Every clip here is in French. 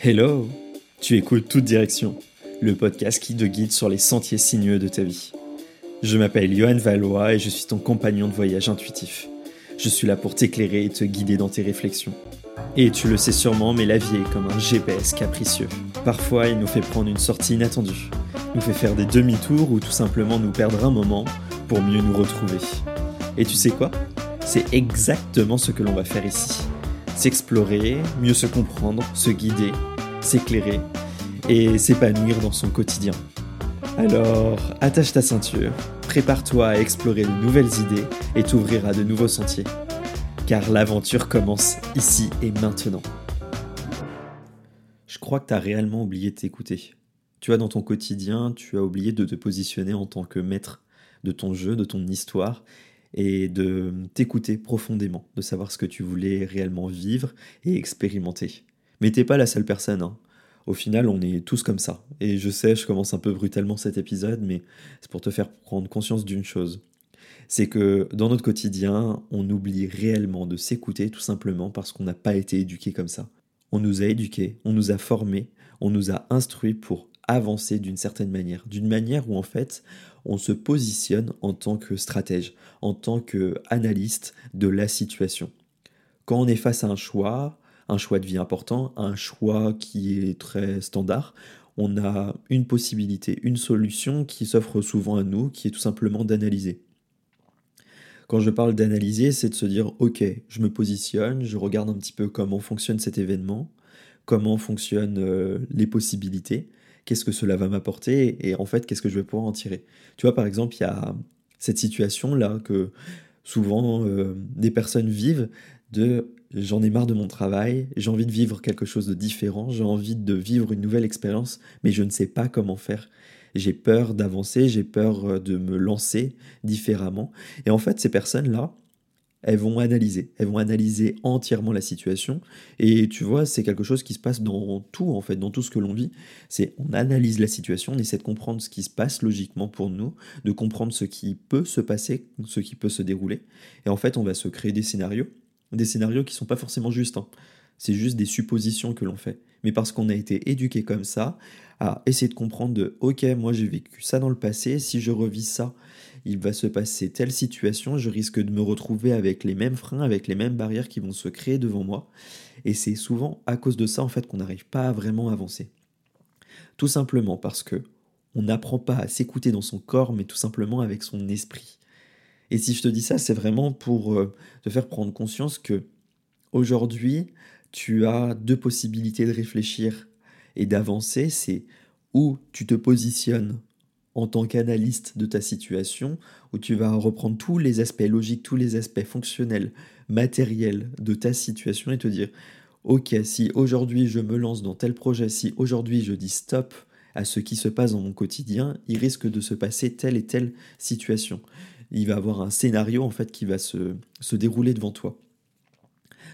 Hello Tu écoutes Toute Direction, le podcast qui te guide sur les sentiers sinueux de ta vie. Je m'appelle Johan Valois et je suis ton compagnon de voyage intuitif. Je suis là pour t'éclairer et te guider dans tes réflexions. Et tu le sais sûrement, mais la vie est comme un GPS capricieux. Parfois, il nous fait prendre une sortie inattendue, nous fait faire des demi-tours ou tout simplement nous perdre un moment pour mieux nous retrouver. Et tu sais quoi? C'est exactement ce que l'on va faire ici s'explorer, mieux se comprendre, se guider, s'éclairer et s'épanouir dans son quotidien. Alors, attache ta ceinture, prépare-toi à explorer de nouvelles idées et t'ouvrir à de nouveaux sentiers. Car l'aventure commence ici et maintenant. Je crois que tu as réellement oublié de t'écouter. Tu vois, dans ton quotidien, tu as oublié de te positionner en tant que maître de ton jeu, de ton histoire, et de t'écouter profondément, de savoir ce que tu voulais réellement vivre et expérimenter. Mais t'es pas la seule personne. Hein. Au final, on est tous comme ça. Et je sais, je commence un peu brutalement cet épisode, mais c'est pour te faire prendre conscience d'une chose. C'est que dans notre quotidien, on oublie réellement de s'écouter tout simplement parce qu'on n'a pas été éduqué comme ça. On nous a éduqués, on nous a formés, on nous a instruits pour avancer d'une certaine manière. D'une manière où en fait, on se positionne en tant que stratège, en tant qu'analyste de la situation. Quand on est face à un choix, un choix de vie important, un choix qui est très standard, on a une possibilité, une solution qui s'offre souvent à nous, qui est tout simplement d'analyser. Quand je parle d'analyser, c'est de se dire, ok, je me positionne, je regarde un petit peu comment fonctionne cet événement, comment fonctionnent euh, les possibilités, qu'est-ce que cela va m'apporter et en fait qu'est-ce que je vais pouvoir en tirer. Tu vois par exemple il y a cette situation là que souvent euh, des personnes vivent de j'en ai marre de mon travail, j'ai envie de vivre quelque chose de différent, j'ai envie de vivre une nouvelle expérience mais je ne sais pas comment faire. J'ai peur d'avancer, j'ai peur euh, de me lancer différemment. Et en fait, ces personnes-là, elles vont analyser, elles vont analyser entièrement la situation. Et tu vois, c'est quelque chose qui se passe dans tout, en fait, dans tout ce que l'on vit. C'est on analyse la situation, on essaie de comprendre ce qui se passe logiquement pour nous, de comprendre ce qui peut se passer, ce qui peut se dérouler. Et en fait, on va se créer des scénarios, des scénarios qui sont pas forcément justes. Hein. C'est juste des suppositions que l'on fait. Mais parce qu'on a été éduqué comme ça, à essayer de comprendre de ok, moi j'ai vécu ça dans le passé, si je revis ça, il va se passer telle situation, je risque de me retrouver avec les mêmes freins, avec les mêmes barrières qui vont se créer devant moi. Et c'est souvent à cause de ça en fait qu'on n'arrive pas à vraiment avancer. Tout simplement parce que on n'apprend pas à s'écouter dans son corps, mais tout simplement avec son esprit. Et si je te dis ça, c'est vraiment pour euh, te faire prendre conscience que aujourd'hui, tu as deux possibilités de réfléchir et d'avancer. C'est où tu te positionnes en tant qu'analyste de ta situation, où tu vas reprendre tous les aspects logiques, tous les aspects fonctionnels, matériels de ta situation et te dire, ok, si aujourd'hui je me lance dans tel projet, si aujourd'hui je dis stop à ce qui se passe dans mon quotidien, il risque de se passer telle et telle situation. Il va avoir un scénario en fait qui va se, se dérouler devant toi.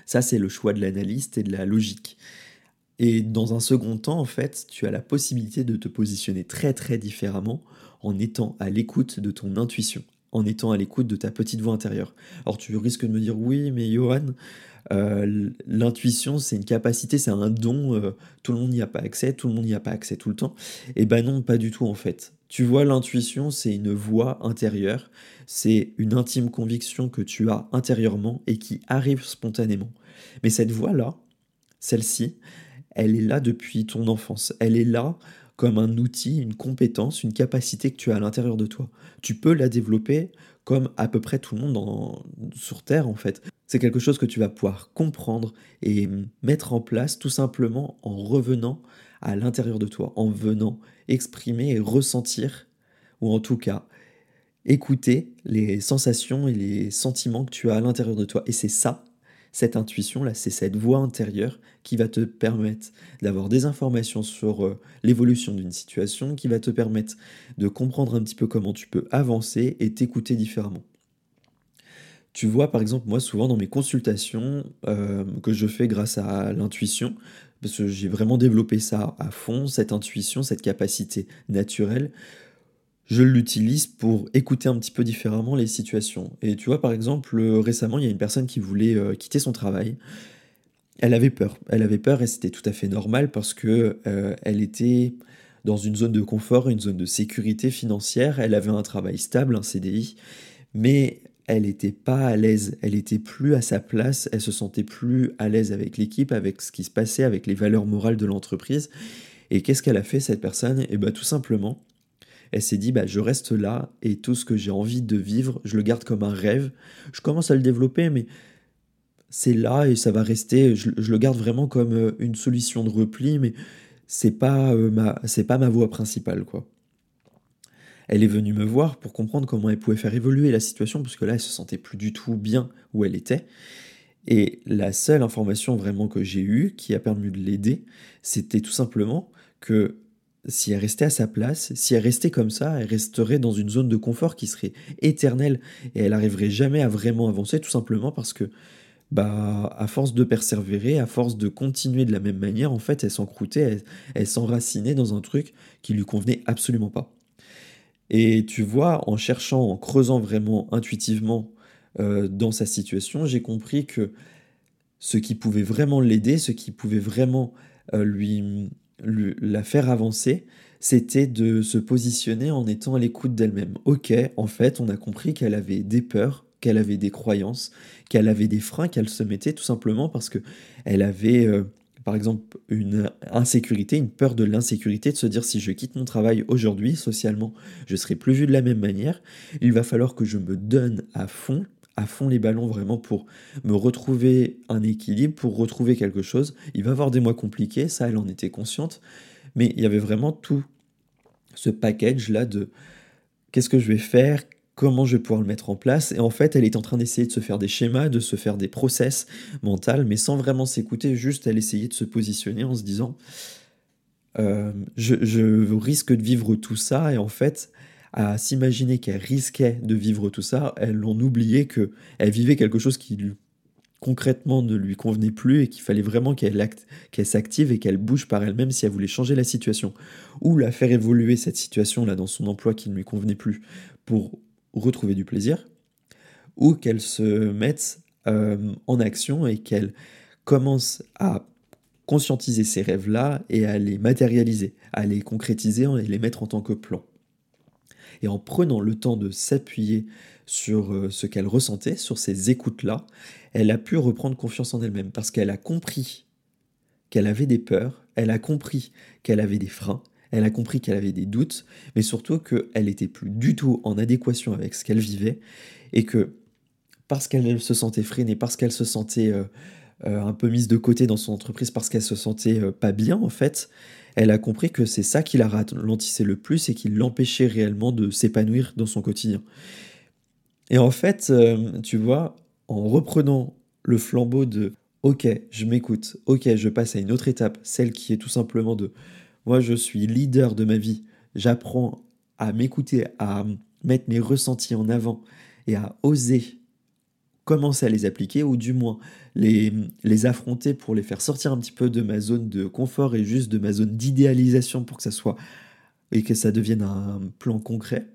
Ça, c'est le choix de l'analyste et de la logique. Et dans un second temps, en fait, tu as la possibilité de te positionner très très différemment en étant à l'écoute de ton intuition, en étant à l'écoute de ta petite voix intérieure. Alors tu risques de me dire oui, mais Johan, euh, l'intuition c'est une capacité, c'est un don, euh, tout le monde n'y a pas accès, tout le monde n'y a pas accès tout le temps. Et eh ben non, pas du tout en fait. Tu vois, l'intuition c'est une voix intérieure, c'est une intime conviction que tu as intérieurement et qui arrive spontanément. Mais cette voix-là, celle-ci, elle est là depuis ton enfance. Elle est là comme un outil, une compétence, une capacité que tu as à l'intérieur de toi. Tu peux la développer comme à peu près tout le monde sur Terre en fait. C'est quelque chose que tu vas pouvoir comprendre et mettre en place tout simplement en revenant à l'intérieur de toi, en venant exprimer et ressentir, ou en tout cas écouter les sensations et les sentiments que tu as à l'intérieur de toi. Et c'est ça cette intuition-là, c'est cette voix intérieure qui va te permettre d'avoir des informations sur euh, l'évolution d'une situation, qui va te permettre de comprendre un petit peu comment tu peux avancer et t'écouter différemment. Tu vois, par exemple, moi, souvent dans mes consultations euh, que je fais grâce à l'intuition, parce que j'ai vraiment développé ça à fond, cette intuition, cette capacité naturelle, je l'utilise pour écouter un petit peu différemment les situations. Et tu vois, par exemple, récemment, il y a une personne qui voulait euh, quitter son travail. elle avait peur. Elle avait peur et c'était tout à fait normal parce que euh, elle était dans une zone de confort, une zone de sécurité financière. Elle avait un travail stable, un CDI, mais elle n'était pas à l'aise. Elle était plus à sa place. Elle se sentait plus à l'aise avec l'équipe, avec ce qui se passait, avec les valeurs morales de l'entreprise. Et qu'est-ce qu'elle a fait cette personne? Et eh bien tout simplement, elle s'est dit bah, je reste là et tout ce que j'ai envie de vivre, je le garde comme un rêve. Je commence à le développer, mais c'est là et ça va rester. Je, le garde vraiment comme euh, une solution de repli, mais c'est pas euh, ma c'est pas ma voie principale quoi. Elle est venue me voir pour comprendre comment elle pouvait faire évoluer la situation parce que là elle se sentait plus du tout bien où elle était. Et la seule information vraiment que j'ai eue qui a permis de l'aider, c'était tout simplement que si elle restait à sa place, si elle restait comme ça, elle resterait dans une zone de confort qui serait éternelle et elle n'arriverait jamais à vraiment avancer tout simplement parce que bah à force de persévérer, à force de continuer de la même manière, en fait, elle s'encroutait, elle, s'enracinait dans un truc qui lui convenait absolument pas. Et tu vois, en cherchant, en creusant vraiment intuitivement euh, dans sa situation, j'ai compris que ce qui pouvait vraiment l'aider, ce qui pouvait vraiment euh, lui la faire avancer, c'était de se positionner en étant à l'écoute d'elle-même. Ok, en fait, on a compris qu'elle avait des peurs, qu'elle avait des croyances, qu'elle avait des freins qu'elle se mettait tout simplement parce que elle avait, euh, par exemple, une insécurité, une peur de l'insécurité, de se dire si je quitte mon travail aujourd'hui, socialement, je serai plus vu de la même manière. Il va falloir que je me donne à fond à fond les ballons vraiment pour me retrouver un équilibre, pour retrouver quelque chose. Il va avoir des mois compliqués, ça elle en était consciente, mais il y avait vraiment tout ce package là de qu'est-ce que je vais faire, comment je vais pouvoir le mettre en place. Et en fait, elle est en train d'essayer de se faire des schémas, de se faire des process mentaux, mais sans vraiment s'écouter, juste elle essayait de se positionner en se disant euh, je, je risque de vivre tout ça, et en fait, à s'imaginer qu'elle risquait de vivre tout ça, elle en oubliait que elle vivait quelque chose qui lui, concrètement ne lui convenait plus et qu'il fallait vraiment qu'elle s'active et qu'elle bouge par elle-même si elle voulait changer la situation ou la faire évoluer cette situation là dans son emploi qui ne lui convenait plus pour retrouver du plaisir ou qu'elle se mette euh, en action et qu'elle commence à conscientiser ces rêves-là et à les matérialiser, à les concrétiser et les mettre en tant que plan. Et en prenant le temps de s'appuyer sur euh, ce qu'elle ressentait, sur ces écoutes-là, elle a pu reprendre confiance en elle-même parce qu'elle a compris qu'elle avait des peurs, elle a compris qu'elle avait des freins, elle a compris qu'elle avait des doutes, mais surtout qu'elle n'était plus du tout en adéquation avec ce qu'elle vivait et que parce qu'elle se sentait freinée, parce qu'elle se sentait euh, un peu mise de côté dans son entreprise, parce qu'elle se sentait pas bien en fait, elle a compris que c'est ça qui la ralentissait le plus et qui l'empêchait réellement de s'épanouir dans son quotidien. Et en fait, euh, tu vois, en reprenant le flambeau de OK, je m'écoute, OK, je passe à une autre étape, celle qui est tout simplement de moi, je suis leader de ma vie, j'apprends à m'écouter, à mettre mes ressentis en avant et à oser commencer à les appliquer ou du moins les, affronter pour les faire sortir un petit peu de ma zone de confort et juste de ma zone d'idéalisation pour que ça soit et que ça devienne un plan concret,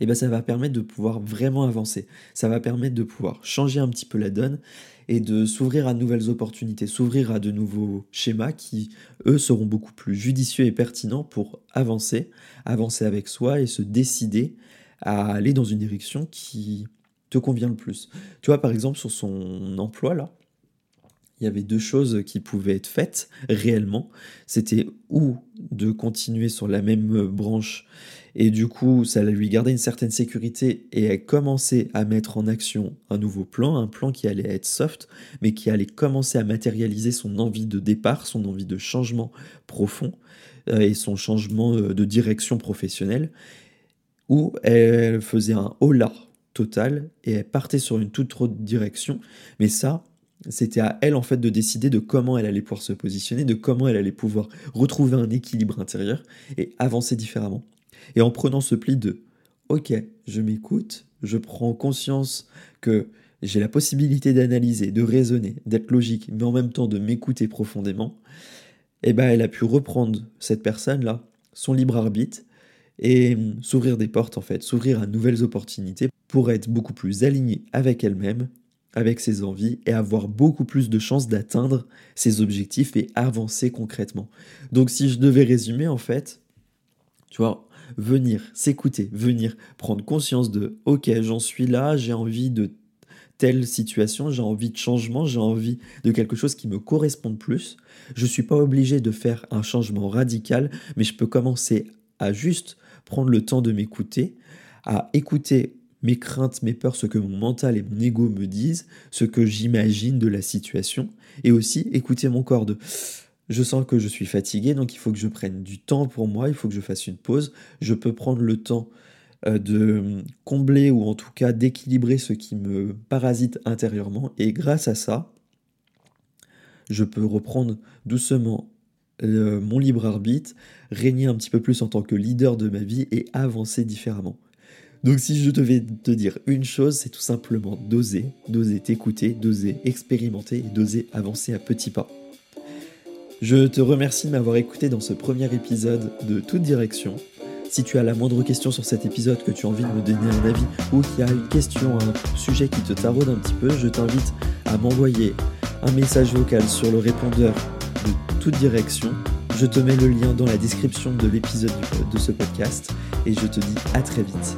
et eh ben ça va permettre de pouvoir vraiment avancer. Ça va permettre de pouvoir changer un petit peu la donne et de s'ouvrir à de nouvelles opportunités, s'ouvrir à de nouveaux schémas qui, eux, seront beaucoup plus judicieux et pertinents pour avancer, avancer avec soi et se décider à aller dans une direction qui, te convient le plus. Tu vois, par exemple, sur son emploi, là, il y avait deux choses qui pouvaient être faites réellement. C'était ou de continuer sur la même branche et du coup ça lui gardait une certaine sécurité et elle commençait à mettre en action un nouveau plan, un plan qui allait être soft mais qui allait commencer à matérialiser son envie de départ, son envie de changement profond euh, et son changement euh, de direction professionnelle où elle faisait un hola et elle partait sur une toute autre direction. Mais ça, c'était à elle en fait de décider de comment elle allait pouvoir se positionner, de comment elle allait pouvoir retrouver un équilibre intérieur et avancer différemment. Et en prenant ce pli de OK, je m'écoute, je prends conscience que j'ai la possibilité d'analyser, de raisonner, d'être logique, mais en même temps de m'écouter profondément, et eh ben elle a pu reprendre cette personne-là, son libre arbitre, et hum, s'ouvrir des portes en fait, s'ouvrir à nouvelles opportunités pour être beaucoup plus alignée avec elle-même avec ses envies et avoir beaucoup plus de chances d'atteindre ses objectifs et avancer concrètement. Donc si je devais résumer en fait, tu vois, venir s'écouter, venir prendre conscience de OK, j'en suis là, j'ai envie de telle situation, j'ai envie de changement, j'ai envie de quelque chose qui me corresponde plus. Je ne suis pas obligé de faire un changement radical, mais je peux commencer à juste prendre le temps de m'écouter, à écouter mes craintes, mes peurs, ce que mon mental et mon ego me disent, ce que j'imagine de la situation, et aussi écouter mon corps de je sens que je suis fatigué, donc il faut que je prenne du temps pour moi, il faut que je fasse une pause, je peux prendre le temps euh, de combler ou en tout cas d'équilibrer ce qui me parasite intérieurement, et grâce à ça, je peux reprendre doucement mon libre arbitre, régner un petit peu plus en tant que leader de ma vie et avancer différemment. Donc si je devais te dire une chose, c'est tout simplement d'oser, d'oser t'écouter, d'oser expérimenter et d'oser avancer à petits pas. Je te remercie de m'avoir écouté dans ce premier épisode de Toute Direction. Si tu as la moindre question sur cet épisode, que tu as envie de me donner un avis ou qu'il y a une question, un sujet qui te taraude un petit peu, je t'invite à m'envoyer un message vocal sur le répondeur de Direction. Je te mets le lien dans la description de l'épisode de ce podcast et je te dis à très vite.